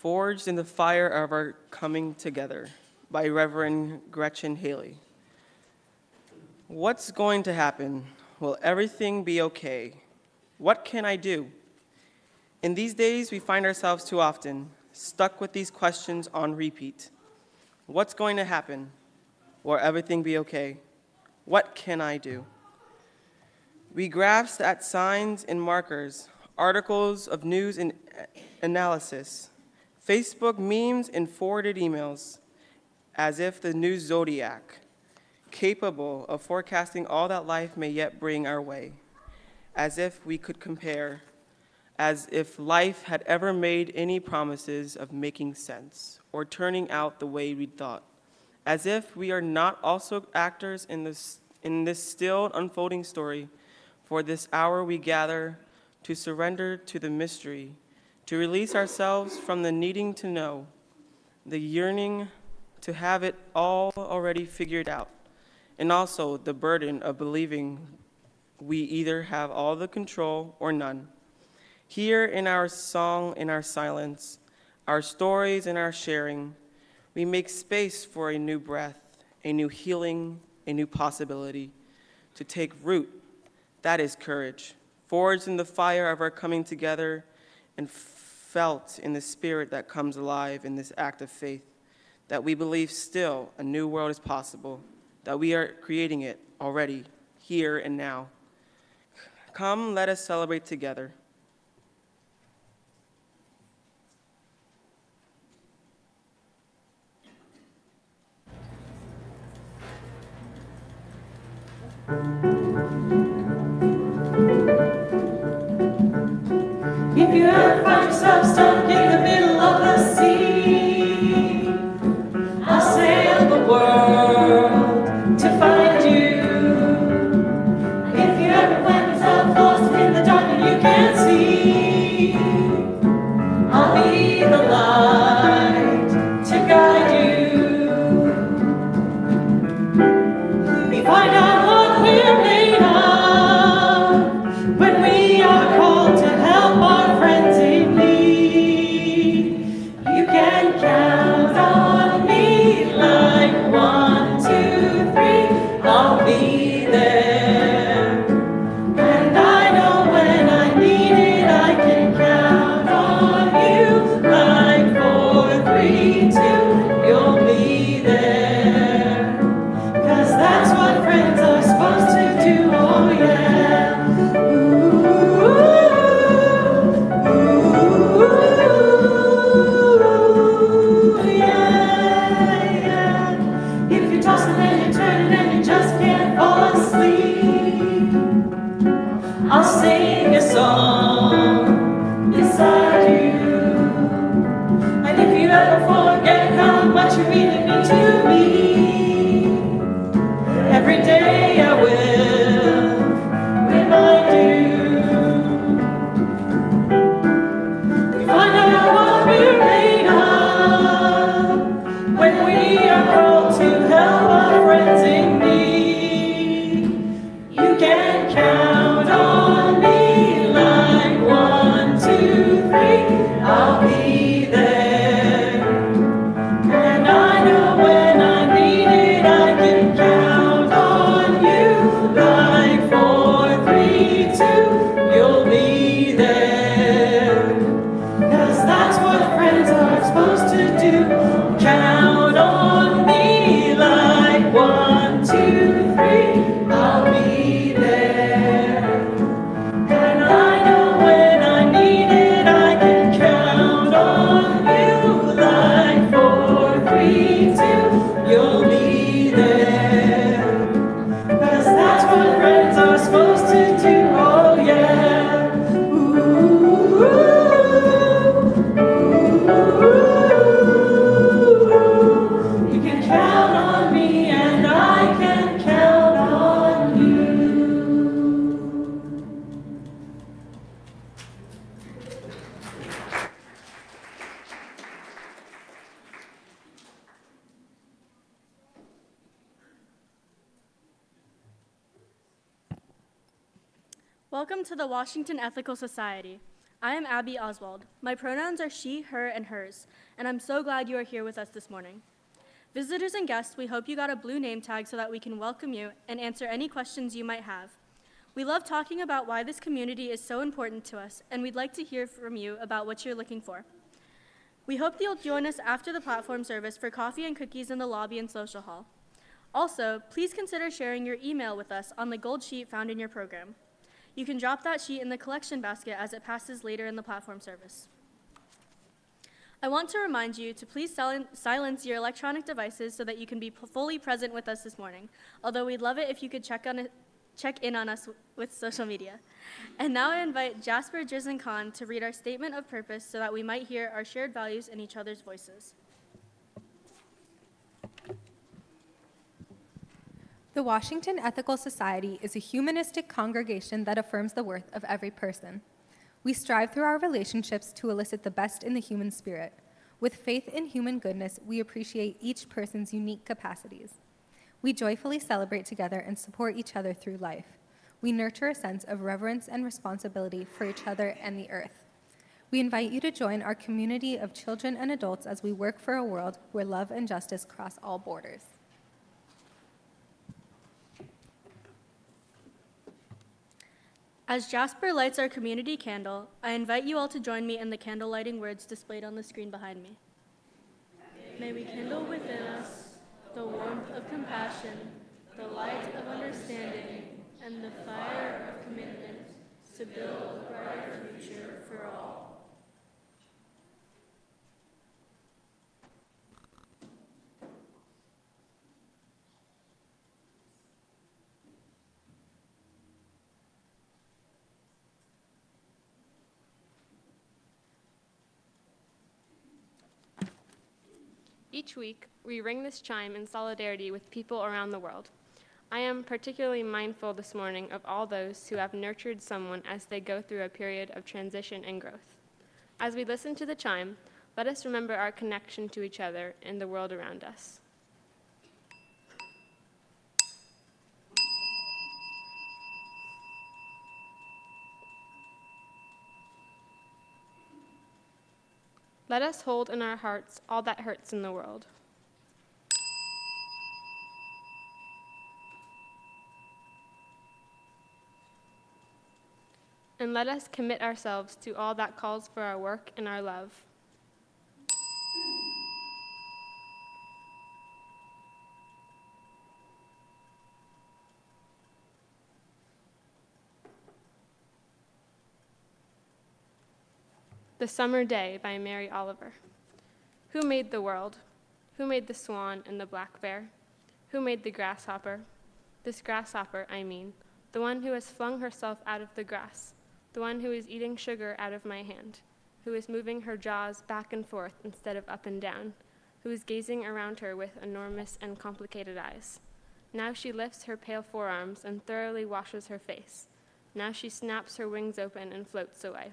Forged in the Fire of Our Coming Together by Reverend Gretchen Haley. What's going to happen? Will everything be okay? What can I do? In these days, we find ourselves too often stuck with these questions on repeat. What's going to happen? Will everything be okay? What can I do? We grasp at signs and markers, articles of news and analysis, Facebook memes and forwarded emails, as if the new zodiac, capable of forecasting all that life may yet bring our way, as if we could compare, as if life had ever made any promises of making sense or turning out the way we thought, as if we are not also actors in this, in this still unfolding story for this hour we gather to surrender to the mystery, to release ourselves from the needing to know, the yearning to have it all already figured out, and also the burden of believing we either have all the control or none. Here in our song, in our silence, our stories and our sharing, we make space for a new breath, a new healing, a new possibility to take root that is courage, forged in the fire of our coming together and felt in the spirit that comes alive in this act of faith, that we believe still a new world is possible, that we are creating it already, here and now. Come, let us celebrate together. If you day Ethical Society. I am Abby Oswald. My pronouns are she, her, and hers, and I'm so glad you are here with us this morning. Visitors and guests, we hope you got a blue name tag so that we can welcome you and answer any questions you might have. We love talking about why this community is so important to us, and we'd like to hear from you about what you're looking for. We hope that you'll join us after the platform service for coffee and cookies in the lobby and social hall. Also, please consider sharing your email with us on the gold sheet found in your program. You can drop that sheet in the collection basket as it passes later in the platform service. I want to remind you to please sil- silence your electronic devices so that you can be fully present with us this morning, although we'd love it if you could check, on it, check in on us with social media. And now I invite Jasper Drizen Khan to read our statement of purpose so that we might hear our shared values in each other's voices. The Washington Ethical Society is a humanistic congregation that affirms the worth of every person. We strive through our relationships to elicit the best in the human spirit. With faith in human goodness, we appreciate each person's unique capacities. We joyfully celebrate together and support each other through life. We nurture a sense of reverence and responsibility for each other and the earth. We invite you to join our community of children and adults as we work for a world where love and justice cross all borders. As Jasper lights our community candle, I invite you all to join me in the candle lighting words displayed on the screen behind me. May we kindle within us the warmth of compassion, the light of understanding, and the fire of commitment to build a brighter future for all. Each week, we ring this chime in solidarity with people around the world. I am particularly mindful this morning of all those who have nurtured someone as they go through a period of transition and growth. As we listen to the chime, let us remember our connection to each other and the world around us. Let us hold in our hearts all that hurts in the world. And let us commit ourselves to all that calls for our work and our love. The Summer Day by Mary Oliver. Who made the world? Who made the swan and the black bear? Who made the grasshopper? This grasshopper, I mean, the one who has flung herself out of the grass, the one who is eating sugar out of my hand, who is moving her jaws back and forth instead of up and down, who is gazing around her with enormous and complicated eyes. Now she lifts her pale forearms and thoroughly washes her face. Now she snaps her wings open and floats away.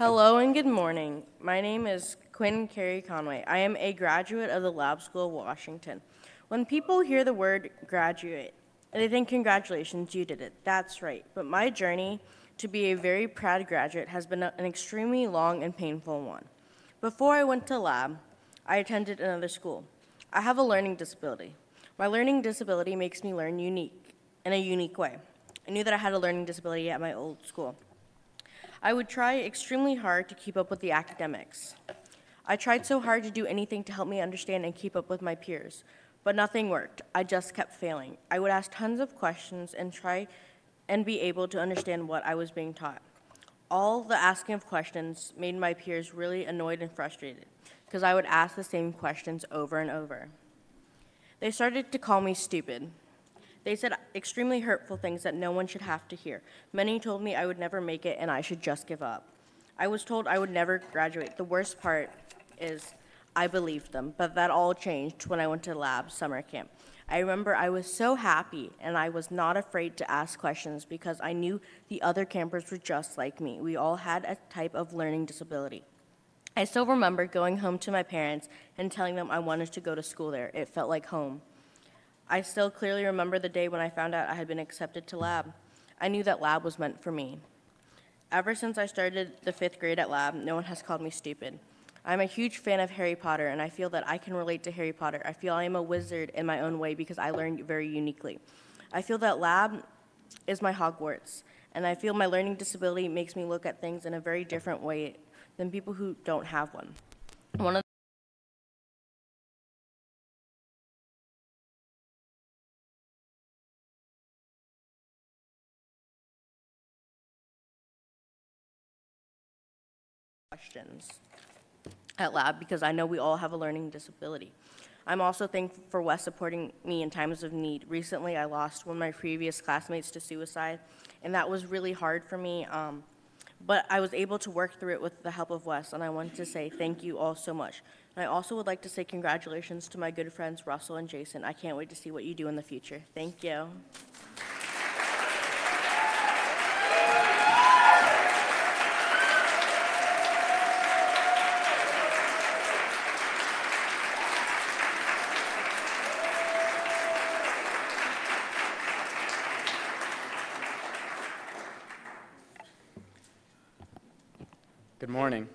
Hello and good morning. My name is Quinn Carey Conway. I am a graduate of the Lab School of Washington. When people hear the word graduate, they think congratulations, you did it. That's right. But my journey to be a very proud graduate has been an extremely long and painful one. Before I went to lab, I attended another school. I have a learning disability. My learning disability makes me learn unique in a unique way. I knew that I had a learning disability at my old school. I would try extremely hard to keep up with the academics. I tried so hard to do anything to help me understand and keep up with my peers, but nothing worked. I just kept failing. I would ask tons of questions and try and be able to understand what I was being taught. All the asking of questions made my peers really annoyed and frustrated because I would ask the same questions over and over. They started to call me stupid. They said extremely hurtful things that no one should have to hear. Many told me I would never make it and I should just give up. I was told I would never graduate. The worst part is I believed them, but that all changed when I went to lab summer camp. I remember I was so happy and I was not afraid to ask questions because I knew the other campers were just like me. We all had a type of learning disability. I still remember going home to my parents and telling them I wanted to go to school there. It felt like home. I still clearly remember the day when I found out I had been accepted to lab. I knew that lab was meant for me. Ever since I started the fifth grade at lab, no one has called me stupid. I'm a huge fan of Harry Potter, and I feel that I can relate to Harry Potter. I feel I am a wizard in my own way because I learned very uniquely. I feel that lab is my Hogwarts, and I feel my learning disability makes me look at things in a very different way than people who don't have one. One of questions at lab because I know we all have a learning disability. I'm also thankful for Wes supporting me in times of need. Recently, I lost one of my previous classmates to suicide, and that was really hard for me. Um, but I was able to work through it with the help of Wes, and I wanted to say thank you all so much. And I also would like to say congratulations to my good friends Russell and Jason. I can't wait to see what you do in the future. Thank you. Good morning.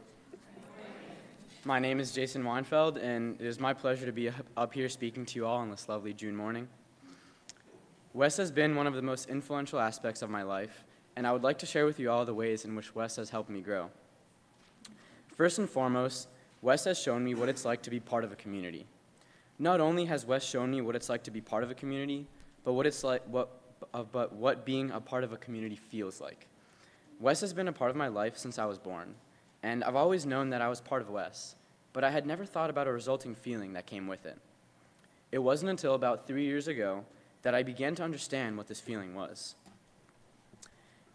My name is Jason Weinfeld, and it is my pleasure to be up here speaking to you all on this lovely June morning. Wes has been one of the most influential aspects of my life, and I would like to share with you all the ways in which Wes has helped me grow. First and foremost, Wes has shown me what it's like to be part of a community. Not only has Wes shown me what it's like to be part of a community, but what it's like what uh, but what being a part of a community feels like. Wes has been a part of my life since I was born, and I've always known that I was part of Wes, but I had never thought about a resulting feeling that came with it. It wasn't until about three years ago that I began to understand what this feeling was.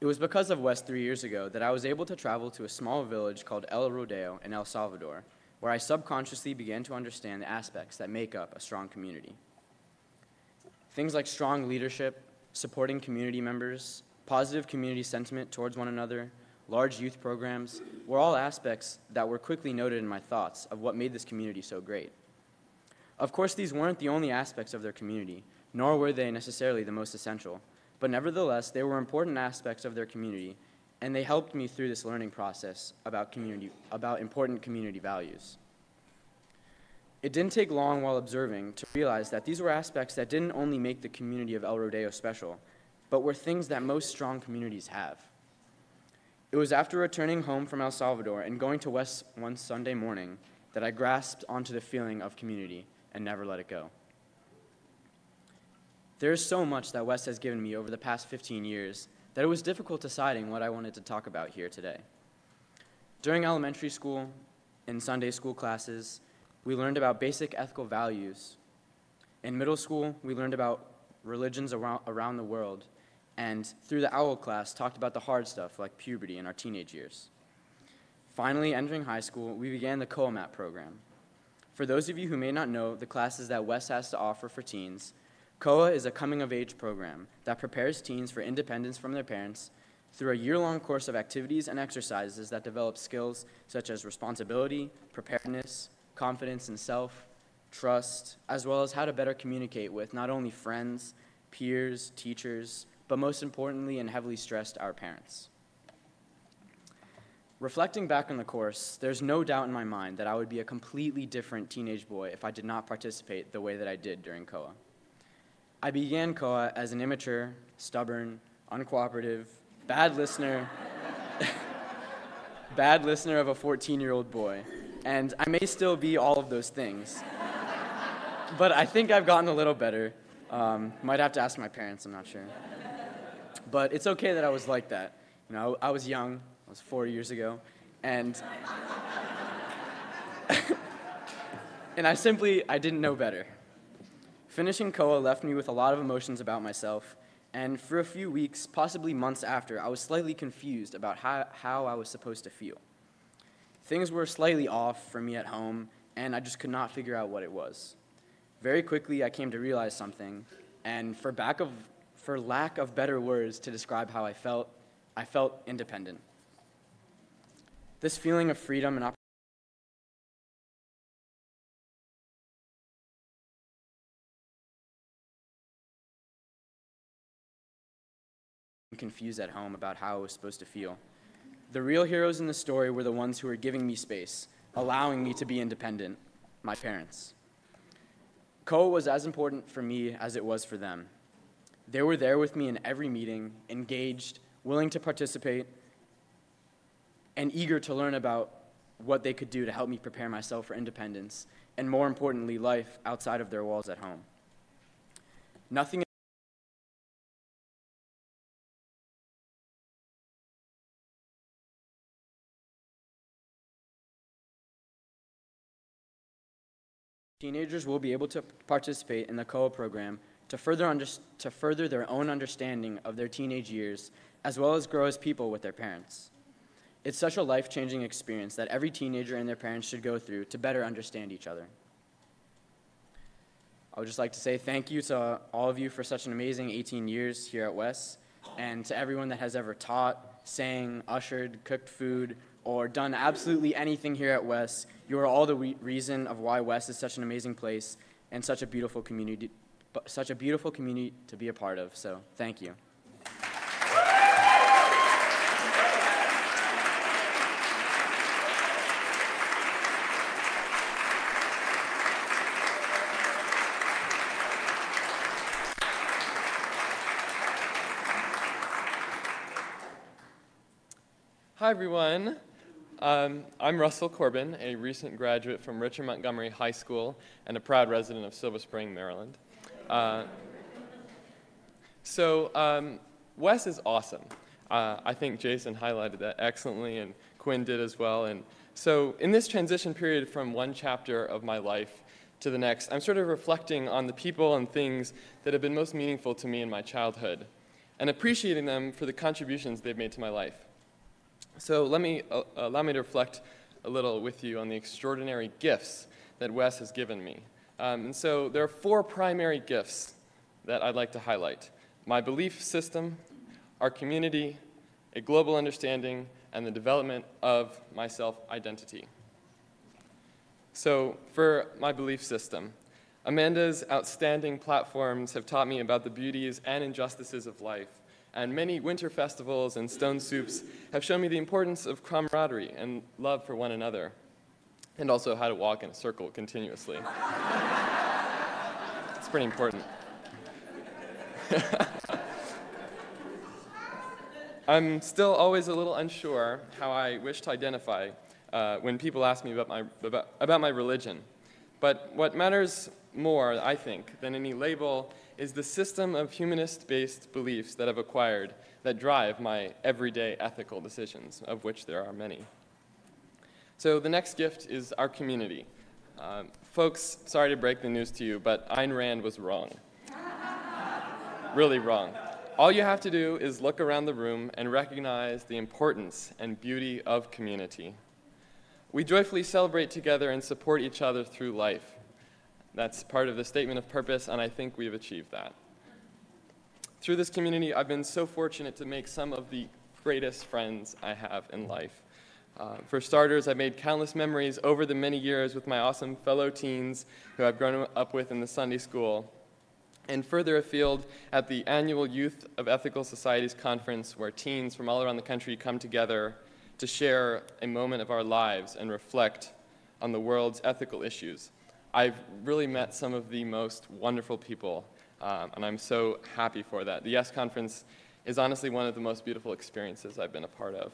It was because of Wes three years ago that I was able to travel to a small village called El Rodeo in El Salvador, where I subconsciously began to understand the aspects that make up a strong community. Things like strong leadership, supporting community members, positive community sentiment towards one another, large youth programs were all aspects that were quickly noted in my thoughts of what made this community so great. Of course, these weren't the only aspects of their community, nor were they necessarily the most essential, but nevertheless, they were important aspects of their community, and they helped me through this learning process about community, about important community values. It didn't take long while observing to realize that these were aspects that didn't only make the community of El Rodeo special, but were things that most strong communities have. It was after returning home from El Salvador and going to Wes one Sunday morning that I grasped onto the feeling of community and never let it go. There is so much that Wes has given me over the past 15 years that it was difficult deciding what I wanted to talk about here today. During elementary school and Sunday school classes, we learned about basic ethical values. In middle school, we learned about religions around, around the world, and through the OWL class, talked about the hard stuff like puberty in our teenage years. Finally, entering high school, we began the COAMAT program. For those of you who may not know the classes that Wes has to offer for teens, COA is a coming of age program that prepares teens for independence from their parents, through a year-long course of activities and exercises that develop skills such as responsibility, preparedness, confidence in self, trust, as well as how to better communicate with not only friends, peers, teachers, but most importantly and heavily stressed, our parents. Reflecting back on the course, there's no doubt in my mind that I would be a completely different teenage boy if I did not participate the way that I did during COA. I began COA as an immature, stubborn, uncooperative, bad listener, bad listener of a 14 year old boy, and I may still be all of those things. But I think I've gotten a little better. Um, might have to ask my parents, I'm not sure. But it's okay that I was like that. You know, I was young, I was four years ago, and and I simply I didn't know better. Finishing COA left me with a lot of emotions about myself, and for a few weeks, possibly months after, I was slightly confused about how, how I was supposed to feel. Things were slightly off for me at home, and I just could not figure out what it was. Very quickly, I came to realize something, and for, back of, for lack of better words to describe how I felt, I felt independent. This feeling of freedom and opportunity confused at home about how I was supposed to feel. The real heroes in the story were the ones who were giving me space, allowing me to be independent, my parents. Co was as important for me as it was for them. They were there with me in every meeting, engaged, willing to participate, and eager to learn about what they could do to help me prepare myself for independence, and more importantly, life outside of their walls at home. Nothing Teenagers will be able to participate in the COA program to further, under, to further their own understanding of their teenage years, as well as grow as people with their parents. It's such a life changing experience that every teenager and their parents should go through to better understand each other. I would just like to say thank you to all of you for such an amazing 18 years here at Wes, and to everyone that has ever taught, sang, ushered, cooked food, or done absolutely anything here at Wes. You are all the re- reason of why Wes is such an amazing place and such a beautiful community, such a beautiful community to be a part of. So, thank you. Hi, everyone. Um, I'm Russell Corbin, a recent graduate from Richard Montgomery High School and a proud resident of Silver Spring, Maryland. Uh, so, um, Wes is awesome. Uh, I think Jason highlighted that excellently, and Quinn did as well. And so, in this transition period from one chapter of my life to the next, I'm sort of reflecting on the people and things that have been most meaningful to me in my childhood and appreciating them for the contributions they've made to my life. So let me, uh, allow me to reflect a little with you on the extraordinary gifts that Wes has given me. Um, and so there are four primary gifts that I'd like to highlight. My belief system, our community, a global understanding, and the development of my self-identity. So for my belief system, Amanda's outstanding platforms have taught me about the beauties and injustices of life and many winter festivals and stone soups have shown me the importance of camaraderie and love for one another, and also how to walk in a circle continuously. it's pretty important. I'm still always a little unsure how I wish to identify uh, when people ask me about my, about, about my religion. But what matters more, I think, than any label is the system of humanist based beliefs that I've acquired that drive my everyday ethical decisions, of which there are many. So, the next gift is our community. Um, folks, sorry to break the news to you, but Ayn Rand was wrong. really wrong. All you have to do is look around the room and recognize the importance and beauty of community. We joyfully celebrate together and support each other through life. That's part of the statement of purpose, and I think we've achieved that. Through this community, I've been so fortunate to make some of the greatest friends I have in life. Uh, for starters, I made countless memories over the many years with my awesome fellow teens who I've grown up with in the Sunday school. And further afield, at the annual Youth of Ethical Societies Conference, where teens from all around the country come together to share a moment of our lives and reflect on the world's ethical issues. I've really met some of the most wonderful people, um, and I'm so happy for that. The Yes Conference is honestly one of the most beautiful experiences I've been a part of.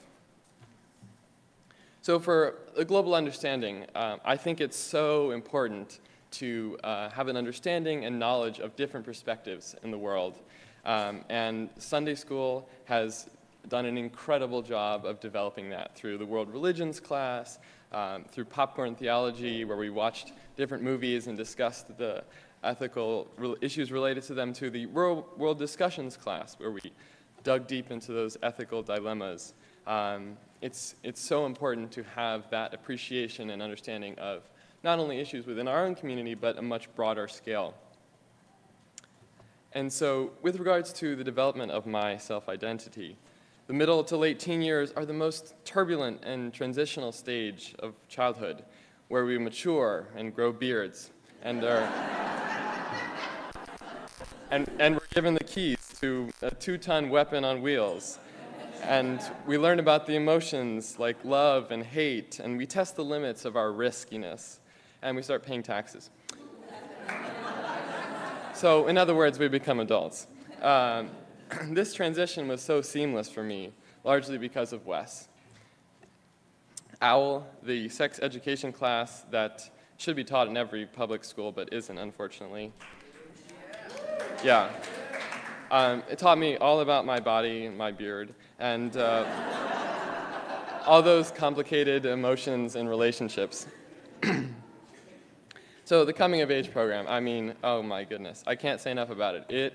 So, for a global understanding, um, I think it's so important to uh, have an understanding and knowledge of different perspectives in the world. Um, and Sunday school has done an incredible job of developing that through the world religions class, um, through popcorn theology, where we watched different movies and discussed the ethical issues related to them, to the world, world discussions class, where we dug deep into those ethical dilemmas. Um, it's, it's so important to have that appreciation and understanding of not only issues within our own community, but a much broader scale. And so, with regards to the development of my self identity, the middle to late teen years are the most turbulent and transitional stage of childhood, where we mature and grow beards and are. and, and we're given the keys to a two ton weapon on wheels. And we learn about the emotions like love and hate, and we test the limits of our riskiness, and we start paying taxes. so, in other words, we become adults. Um, this transition was so seamless for me, largely because of Wes. OWL, the sex education class that should be taught in every public school but isn't, unfortunately. Yeah. Um, it taught me all about my body my beard and uh, all those complicated emotions and relationships. so, the coming of age program, I mean, oh my goodness, I can't say enough about it. It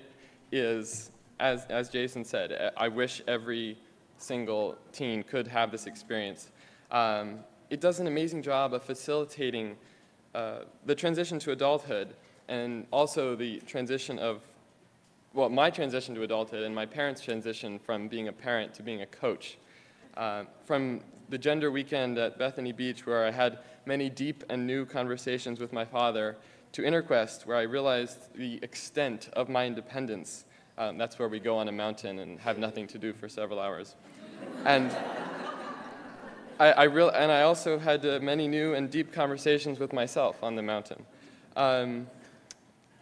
is, as, as Jason said, I wish every single teen could have this experience. Um, it does an amazing job of facilitating uh, the transition to adulthood and also the transition of well, my transition to adulthood and my parents' transition from being a parent to being a coach. Uh, from the gender weekend at Bethany Beach, where I had many deep and new conversations with my father, to InterQuest, where I realized the extent of my independence. Um, that's where we go on a mountain and have nothing to do for several hours. and I, I real, and I also had uh, many new and deep conversations with myself on the mountain. Um,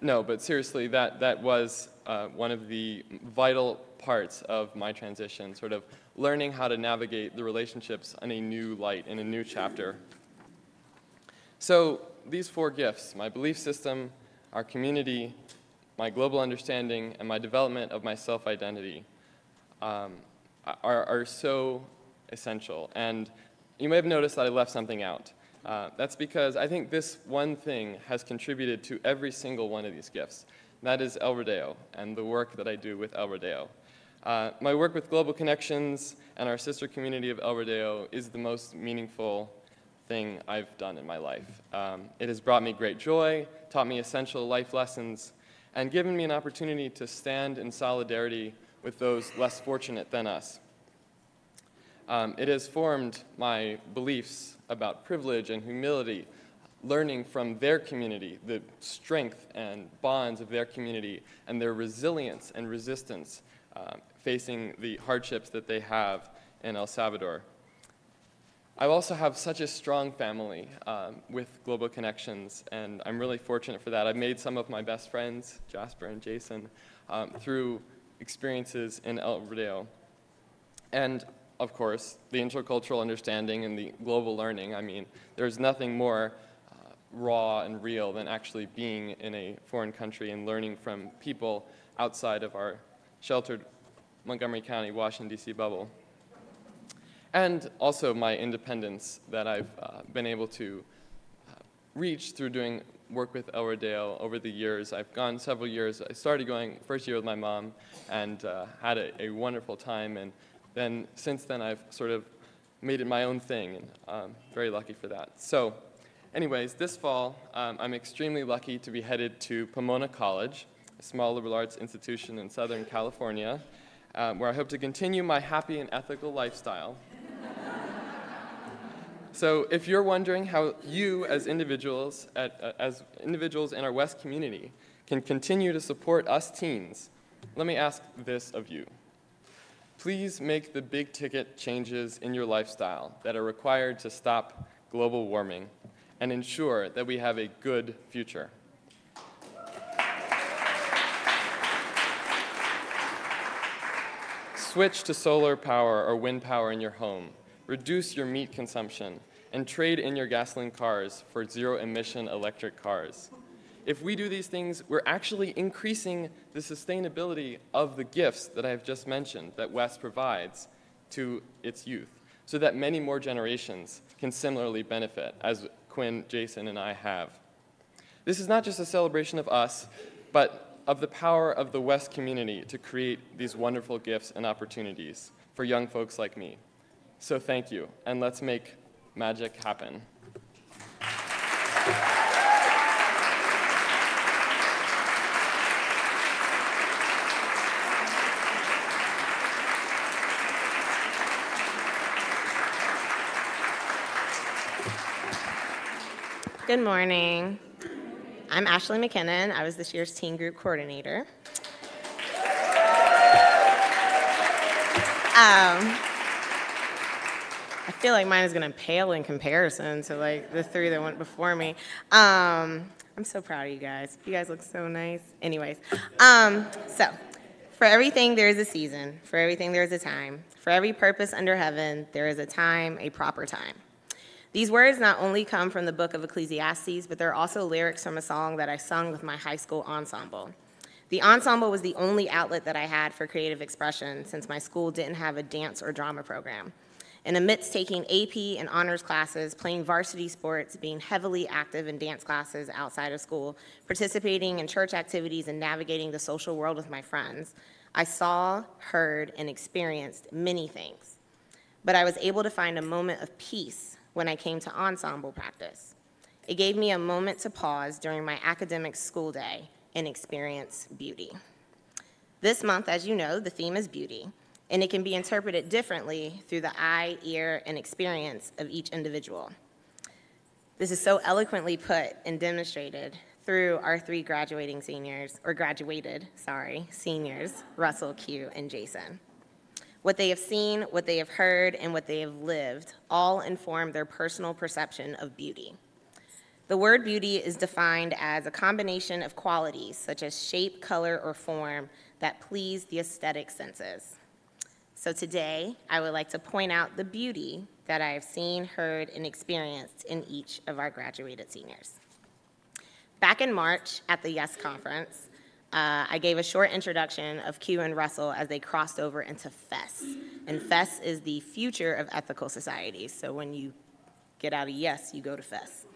no, but seriously, that, that was uh, one of the vital parts of my transition, sort of learning how to navigate the relationships in a new light, in a new chapter. So, these four gifts my belief system, our community, my global understanding, and my development of my self identity um, are, are so essential. And you may have noticed that I left something out. Uh, that's because I think this one thing has contributed to every single one of these gifts. That is El Rodeo and the work that I do with El Rodeo. Uh, my work with Global Connections and our sister community of El Rodeo is the most meaningful thing I've done in my life. Um, it has brought me great joy, taught me essential life lessons, and given me an opportunity to stand in solidarity with those less fortunate than us. Um, it has formed my beliefs about privilege and humility, learning from their community, the strength and bonds of their community, and their resilience and resistance uh, facing the hardships that they have in El Salvador. I also have such a strong family um, with Global Connections, and I'm really fortunate for that. I've made some of my best friends, Jasper and Jason, um, through experiences in El Rodeo. And of course, the intercultural understanding and the global learning. I mean, there's nothing more raw and real than actually being in a foreign country and learning from people outside of our sheltered Montgomery County, Washington, D.C. bubble. And also my independence that I've uh, been able to uh, reach through doing work with El Rodeo over the years. I've gone several years. I started going first year with my mom and uh, had a, a, wonderful time. And then since then, I've sort of made it my own thing, and I'm very lucky for that. So Anyways, this fall, um, I'm extremely lucky to be headed to Pomona College, a small liberal arts institution in Southern California, um, where I hope to continue my happy and ethical lifestyle. so, if you're wondering how you, as individuals, at, uh, as individuals in our Wes community, can continue to support us teens, let me ask this of you. Please make the big ticket changes in your lifestyle that are required to stop global warming and ensure that we have a good future. Switch to solar power or wind power in your home. Reduce your meat consumption and trade in your gasoline cars for zero emission electric cars. If we do these things, we're actually increasing the sustainability of the gifts that I've just mentioned that Wes provides to its youth so that many more generations can similarly benefit, as Quinn, Jason, and I have. This is not just a celebration of us, but of the power of the Wes community to create these wonderful gifts and opportunities for young folks like me. So thank you, and let's make magic happen. Good morning. I'm Ashley McKinnon. I was this year's teen group coordinator. Um, I feel like mine is going to pale in comparison to like the three that went before me. Um, I'm so proud of you guys. You guys look so nice. Anyways, um, so for everything there is a season. For everything there is a time. For every purpose under heaven, there is a time, a proper time. These words not only come from the book of Ecclesiastes, but they're also lyrics from a song that I sung with my high school ensemble. The ensemble was the only outlet that I had for creative expression since my school didn't have a dance or drama program. And amidst taking AP and honors classes, playing varsity sports, being heavily active in dance classes outside of school, participating in church activities, and navigating the social world with my friends, I saw, heard, and experienced many things. But I was able to find a moment of peace when I came to ensemble practice. It gave me a moment to pause during my academic school day and experience beauty. This month, as you know, the theme is beauty, and it can be interpreted differently through the eye, ear, and experience of each individual. This is so eloquently put and demonstrated through our three graduating seniors, or graduated, sorry, seniors, Russell, Q, and Jason. What they have seen, what they have heard, and what they have lived all inform their personal perception of beauty. The word beauty is defined as a combination of qualities such as shape, color, or form that please the aesthetic senses. So today, I would like to point out the beauty that I have seen, heard, and experienced in each of our graduated seniors. Back in March at the YES conference, uh, I gave a short introduction of Q and Russell as they crossed over into FES. And FES is the future of ethical societies. So when you get out of yes, you go to FES.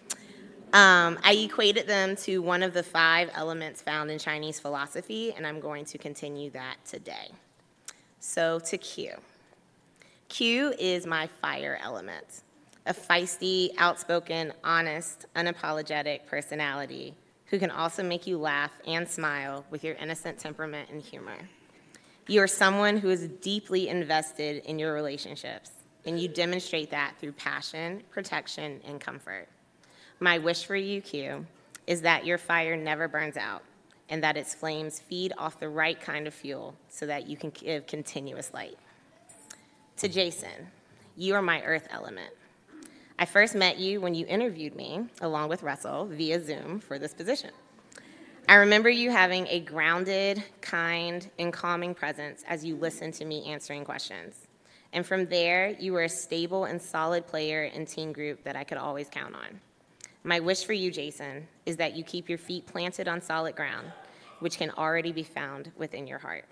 Um, I equated them to one of the five elements found in Chinese philosophy, and I'm going to continue that today. So to Q. Q is my fire element, a feisty, outspoken, honest, unapologetic personality who can also make you laugh and smile with your innocent temperament and humor. You are someone who is deeply invested in your relationships, and you demonstrate that through passion, protection, and comfort. My wish for you, Q, is that your fire never burns out and that its flames feed off the right kind of fuel so that you can give continuous light. To Jason, you are my earth element. I first met you when you interviewed me, along with Russell, via Zoom for this position. I remember you having a grounded, kind, and calming presence as you listened to me answering questions. And from there, you were a stable and solid player in team group that I could always count on. My wish for you, Jason, is that you keep your feet planted on solid ground, which can already be found within your heart.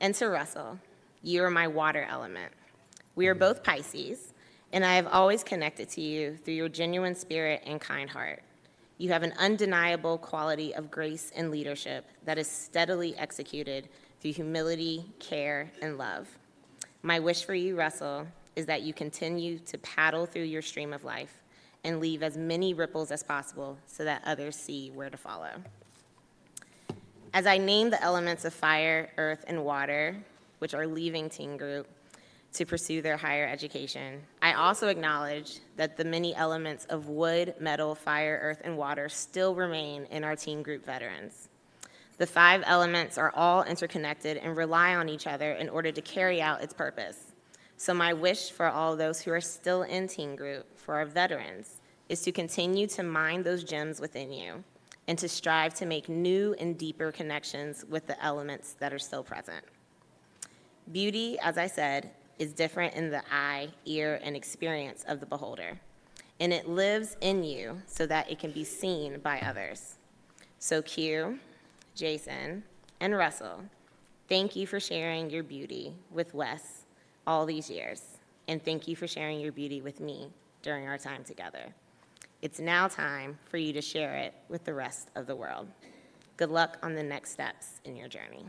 And to Russell, you are my water element. We are both Pisces, and I have always connected to you through your genuine spirit and kind heart. You have an undeniable quality of grace and leadership that is steadily executed through humility, care, and love. My wish for you, Russell, is that you continue to paddle through your stream of life and leave as many ripples as possible so that others see where to follow. As I name the elements of fire, earth, and water, which are leaving teen group to pursue their higher education. I also acknowledge that the many elements of wood, metal, fire, earth, and water still remain in our teen group veterans. The five elements are all interconnected and rely on each other in order to carry out its purpose. So, my wish for all those who are still in teen group, for our veterans, is to continue to mine those gems within you and to strive to make new and deeper connections with the elements that are still present. Beauty, as I said, is different in the eye, ear, and experience of the beholder, and it lives in you so that it can be seen by others. So, Q, Jason, and Russell, thank you for sharing your beauty with Wes all these years, and thank you for sharing your beauty with me during our time together. It's now time for you to share it with the rest of the world. Good luck on the next steps in your journey.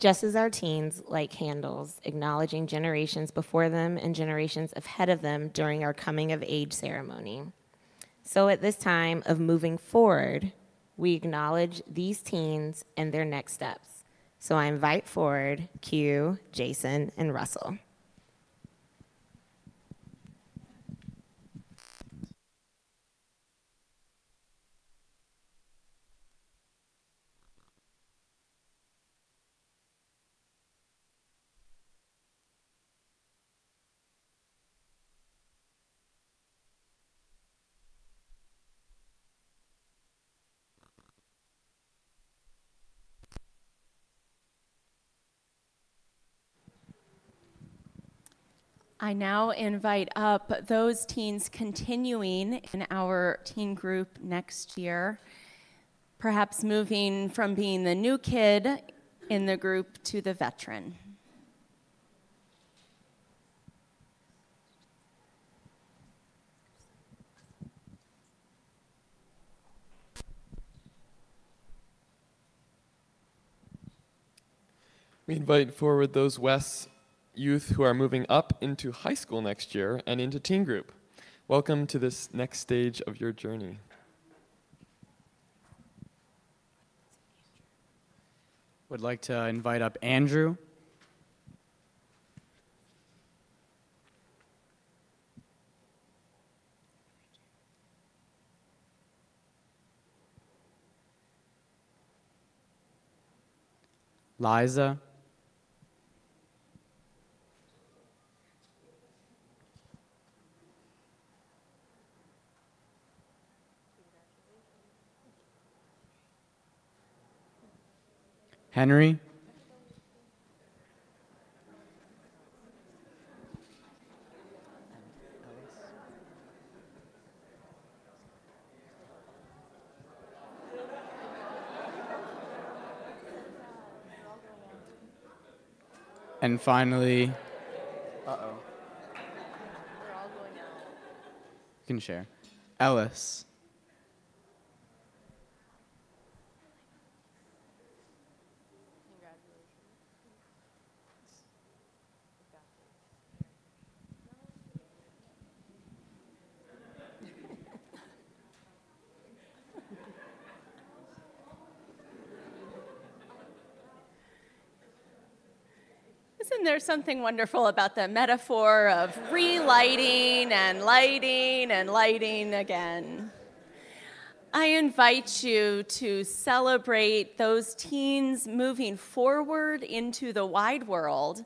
Just as our teens light candles, acknowledging generations before them and generations ahead of them during our coming of age ceremony. So at this time of moving forward, we acknowledge these teens and their next steps. So I invite forward Q, Jason, and Russell. I now invite up those teens continuing in our teen group next year, perhaps moving from being the new kid in the group to the veteran. We invite forward those Wes youth who are moving up into high school next year and into teen group. Welcome to this next stage of your journey. Would like to invite up Andrew. Liza. Henry. And finally, uh oh. You can share. Ellis. Isn't there something wonderful about the metaphor of relighting and lighting and lighting again? I invite you to celebrate those teens moving forward into the wide world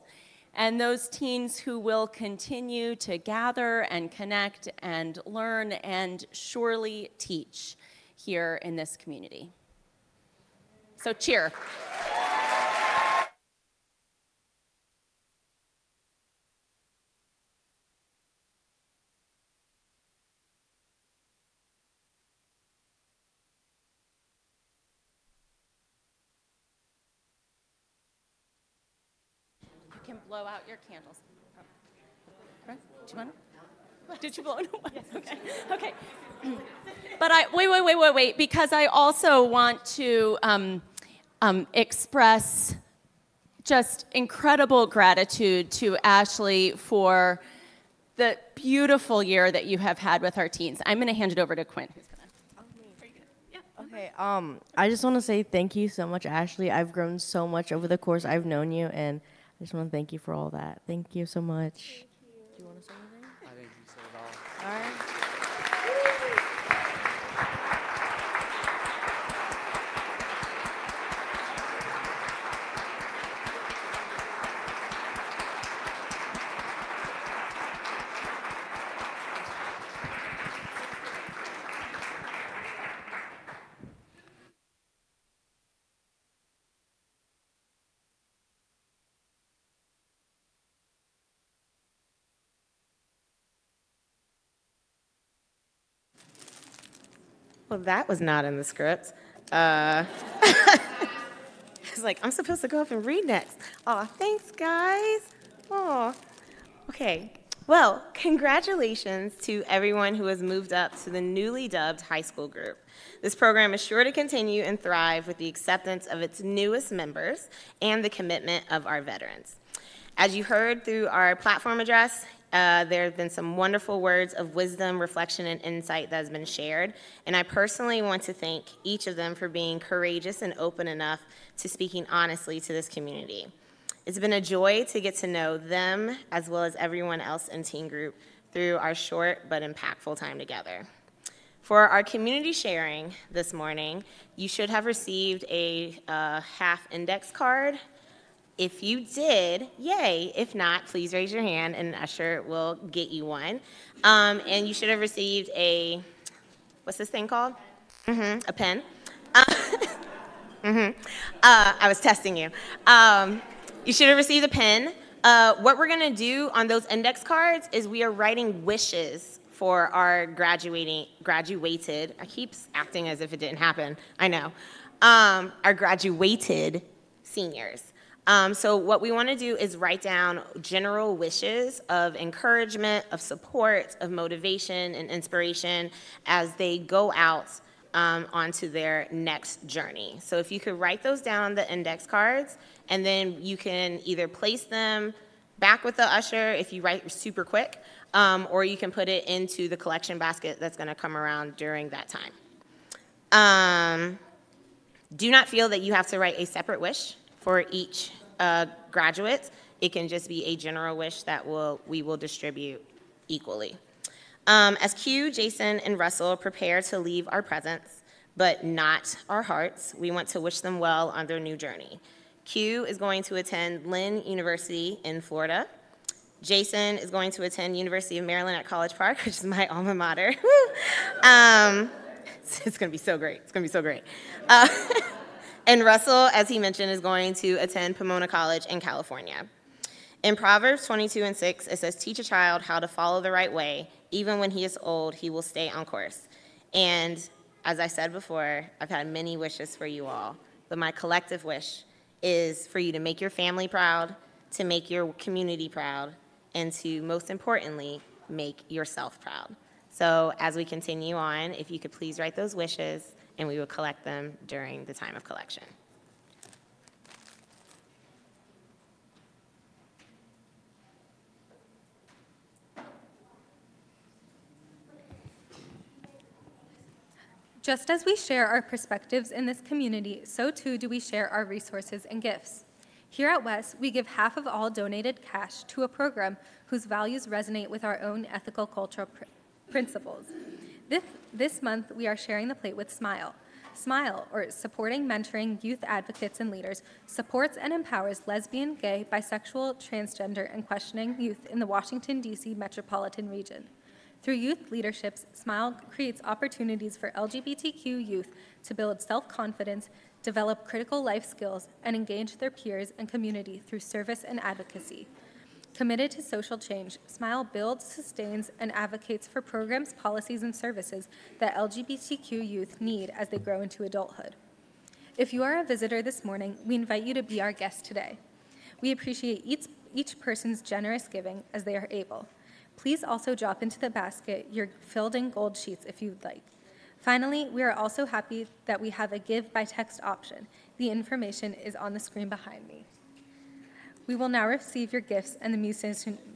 and those teens who will continue to gather and connect and learn and surely teach here in this community. So, cheer. Blow out your candles. Right? Do you want to? Did you blow it? Yes. Okay. Okay. But I wait, wait, wait, wait, wait, because I also want to um, um, express just incredible gratitude to Ashley for the beautiful year that you have had with our teens. I'm going to hand it over to Quinn. Okay, um, I just want to say thank you so much, Ashley. I've grown so much over the course I've known you, and just want to thank you for all that. Thank you so much. Do you want to say anything? I think you said it all. All right. Well, that was not in the script. Uh, I was like, I'm supposed to go up and read next. Oh, thanks, guys. Oh, okay. Well, congratulations to everyone who has moved up to the newly dubbed high school group. This program is sure to continue and thrive with the acceptance of its newest members and the commitment of our veterans. As you heard through our platform address, uh, there have been some wonderful words of wisdom, reflection, and insight that has been shared. And I personally want to thank each of them for being courageous and open enough to speaking honestly to this community. It's been a joy to get to know them as well as everyone else in Teen Group through our short but impactful time together. For our community sharing this morning, you should have received a uh, half index card. If you did, yay. If not, please raise your hand and Usher will get you one. Um, and you should have received a, what's this thing called? hmm a pen. hmm Uh, I was testing you. Um, you should have received a pen. Uh, what we're gonna do on those index cards is we are writing wishes for our graduating, graduated, I keep acting as if it didn't happen, I know, um, our graduated seniors. Um, so what we want to do is write down general wishes of encouragement, of support, of motivation and inspiration as they go out um, onto their next journey. So if you could write those down on the index cards, and then you can either place them back with the usher if you write super quick, um, or you can put it into the collection basket that's going to come around during that time. Um, do not feel that you have to write a separate wish for each uh, graduate. It can just be a general wish that will, we will distribute equally. Um, as Q, Jason, and Russell prepare to leave our presence, but not our hearts, we want to wish them well on their new journey. Q is going to attend Lynn University in Florida. Jason is going to attend University of Maryland at College Park, which is my alma mater. um, it's going to be so great. It's to be so great. Uh, and Russell, as he mentioned, is going to attend Pomona College in California. In Proverbs 22 and 6, it says, Teach a child how to follow the right way. Even when he is old, he will stay on course. And as I said before, I've had many wishes for you all, but my collective wish is for you to make your family proud, to make your community proud, and to, most importantly, make yourself proud. So as we continue on, if you could please write those wishes, and we will collect them during the time of collection. Just as we share our perspectives in this community, so too do we share our resources and gifts. Here at Wes, we give half of all donated cash to a program whose values resonate with our own ethical cultural pr- principles. This, this month, we are sharing the plate with SMYAL. SMYAL, or Supporting Mentoring Youth Advocates and Leaders, supports and empowers lesbian, gay, bisexual, transgender, and questioning youth in the Washington, D.C. metropolitan region. Through youth leaderships, SMYAL creates opportunities for LGBTQ youth to build self confidence, develop critical life skills, and engage their peers and community through service and advocacy. Committed to social change, SMYAL builds, sustains, and advocates for programs, policies, and services that LGBTQ youth need as they grow into adulthood. If you are a visitor this morning, we invite you to be our guest today. We appreciate each, each person's generous giving as they are able. Please also drop into the basket your filled in gold sheets if you'd like. Finally, we are also happy that we have a give by text option. The information is on the screen behind me. We will now receive your gifts and the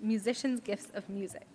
musicians' gifts of music.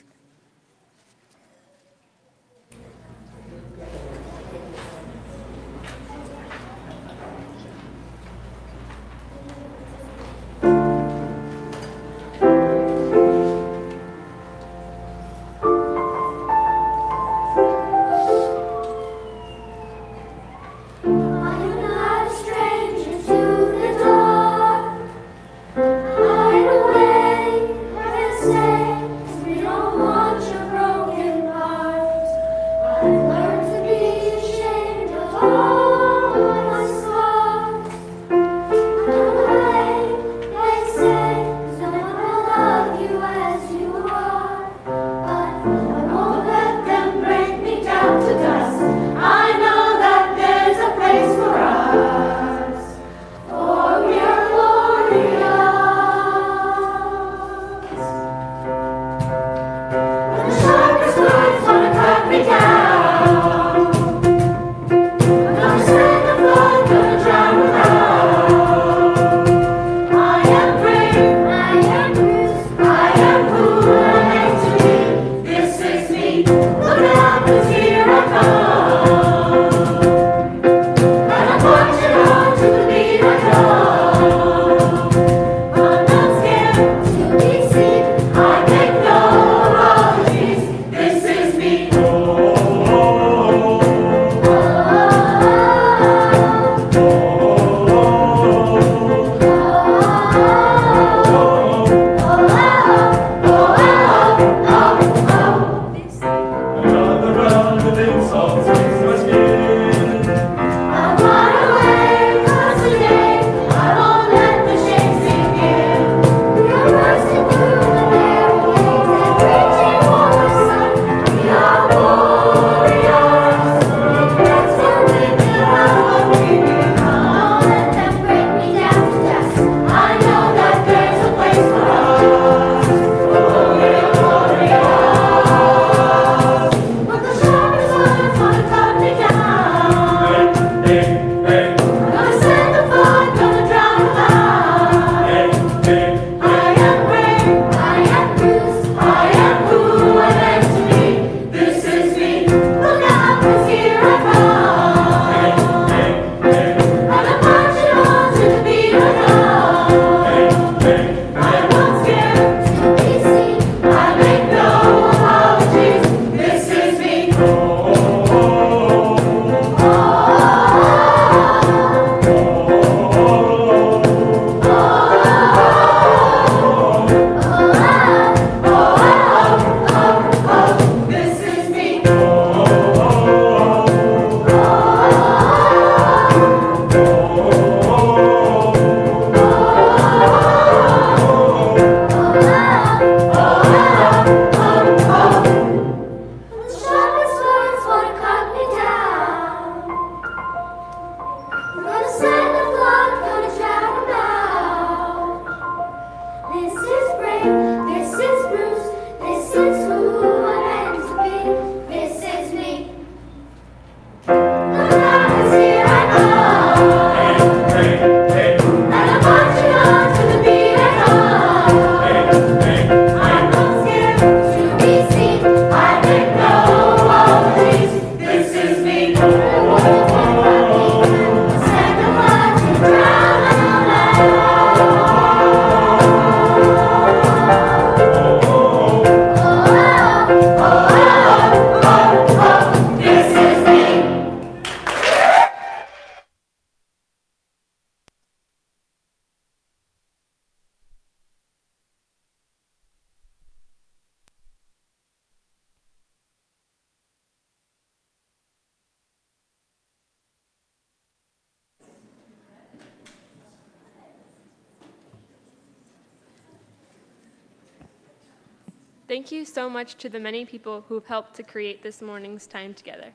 Much to the many people who've helped to create this morning's time together.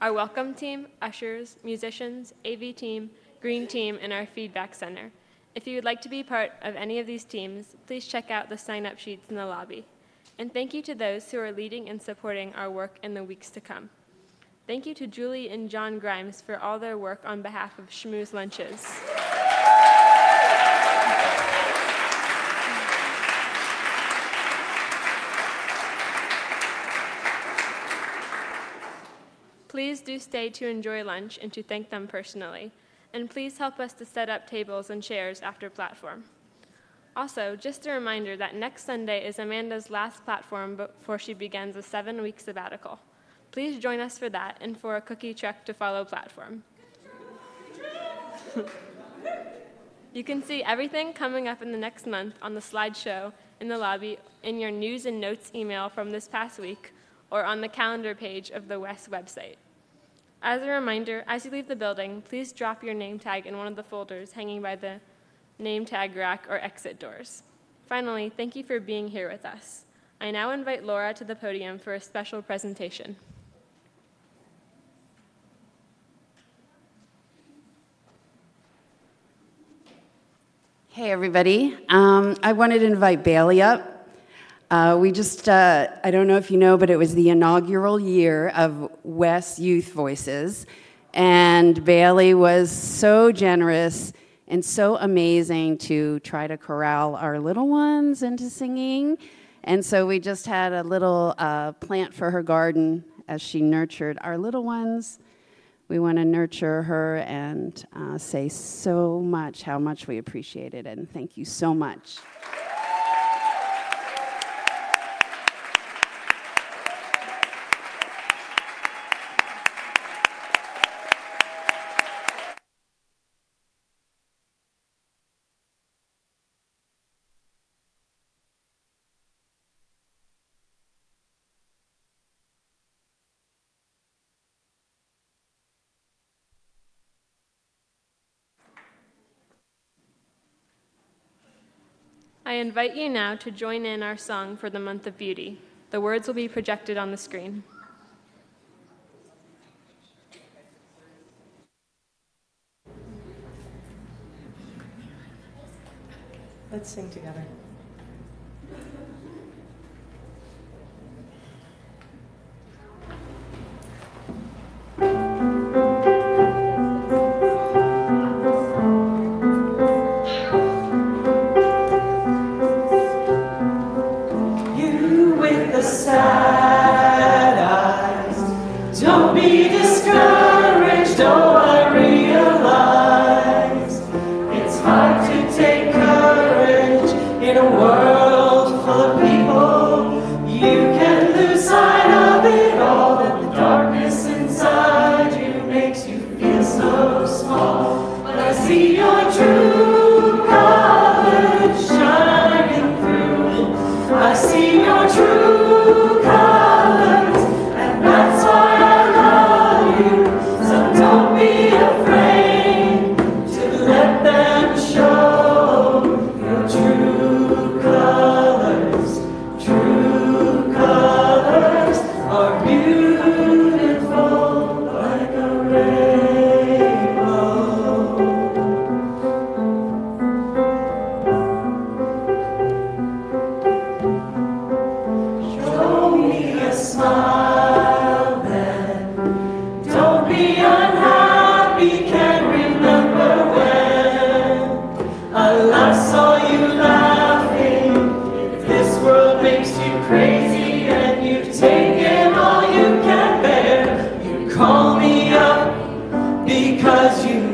Our welcome team, ushers, musicians, AV team, green team, and our feedback center. If you would like to be part of any of these teams, please check out the sign-up sheets in the lobby. And thank you to those who are leading and supporting our work in the weeks to come. Thank you to Julie and John Grimes for all their work on behalf of Schmooze Lunches. Please do stay to enjoy lunch and to thank them personally. And please help us to set up tables and chairs after platform. Also, just a reminder that next Sunday is Amanda's last platform before she begins a seven week sabbatical. Please join us for that and for a cookie truck to follow platform. you can see everything coming up in the next month on the slideshow in the lobby in your news and notes email from this past week or on the calendar page of the Wes website. As a reminder, as you leave the building, please drop your name tag in one of the folders hanging by the name tag rack or exit doors. Finally, thank you for being here with us. I now invite Laura to the podium for a special presentation. Hey, everybody. Um, I wanted to invite Bailey up. Uh, we just, uh, I don't know if you know, but it was the inaugural year of Wes Youth Voices. And Bailey was so generous and so amazing to try to corral our little ones into singing. And so we just had a little uh, plant for her garden as she nurtured our little ones. We want to nurture her and uh, say so much how much we appreciate it. And thank you so much. I invite you now to join in our song for the month of beauty. The words will be projected on the screen. Let's sing together.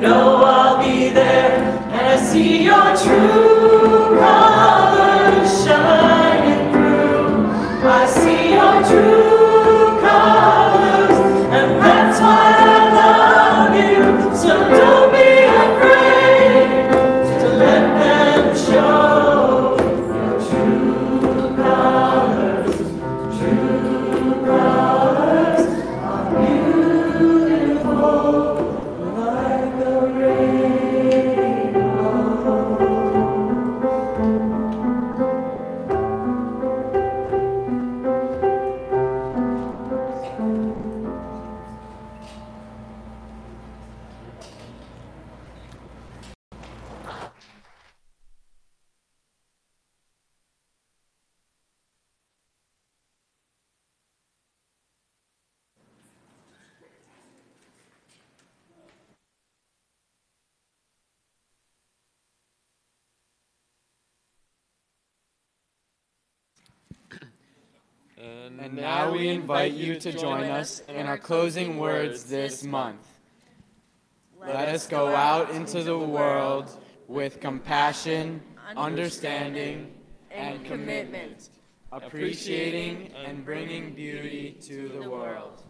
Know I'll be there. And I see your true invite you to join us in our closing words this month. Let us go out into the world with compassion, understanding, and commitment, appreciating and bringing beauty to the world.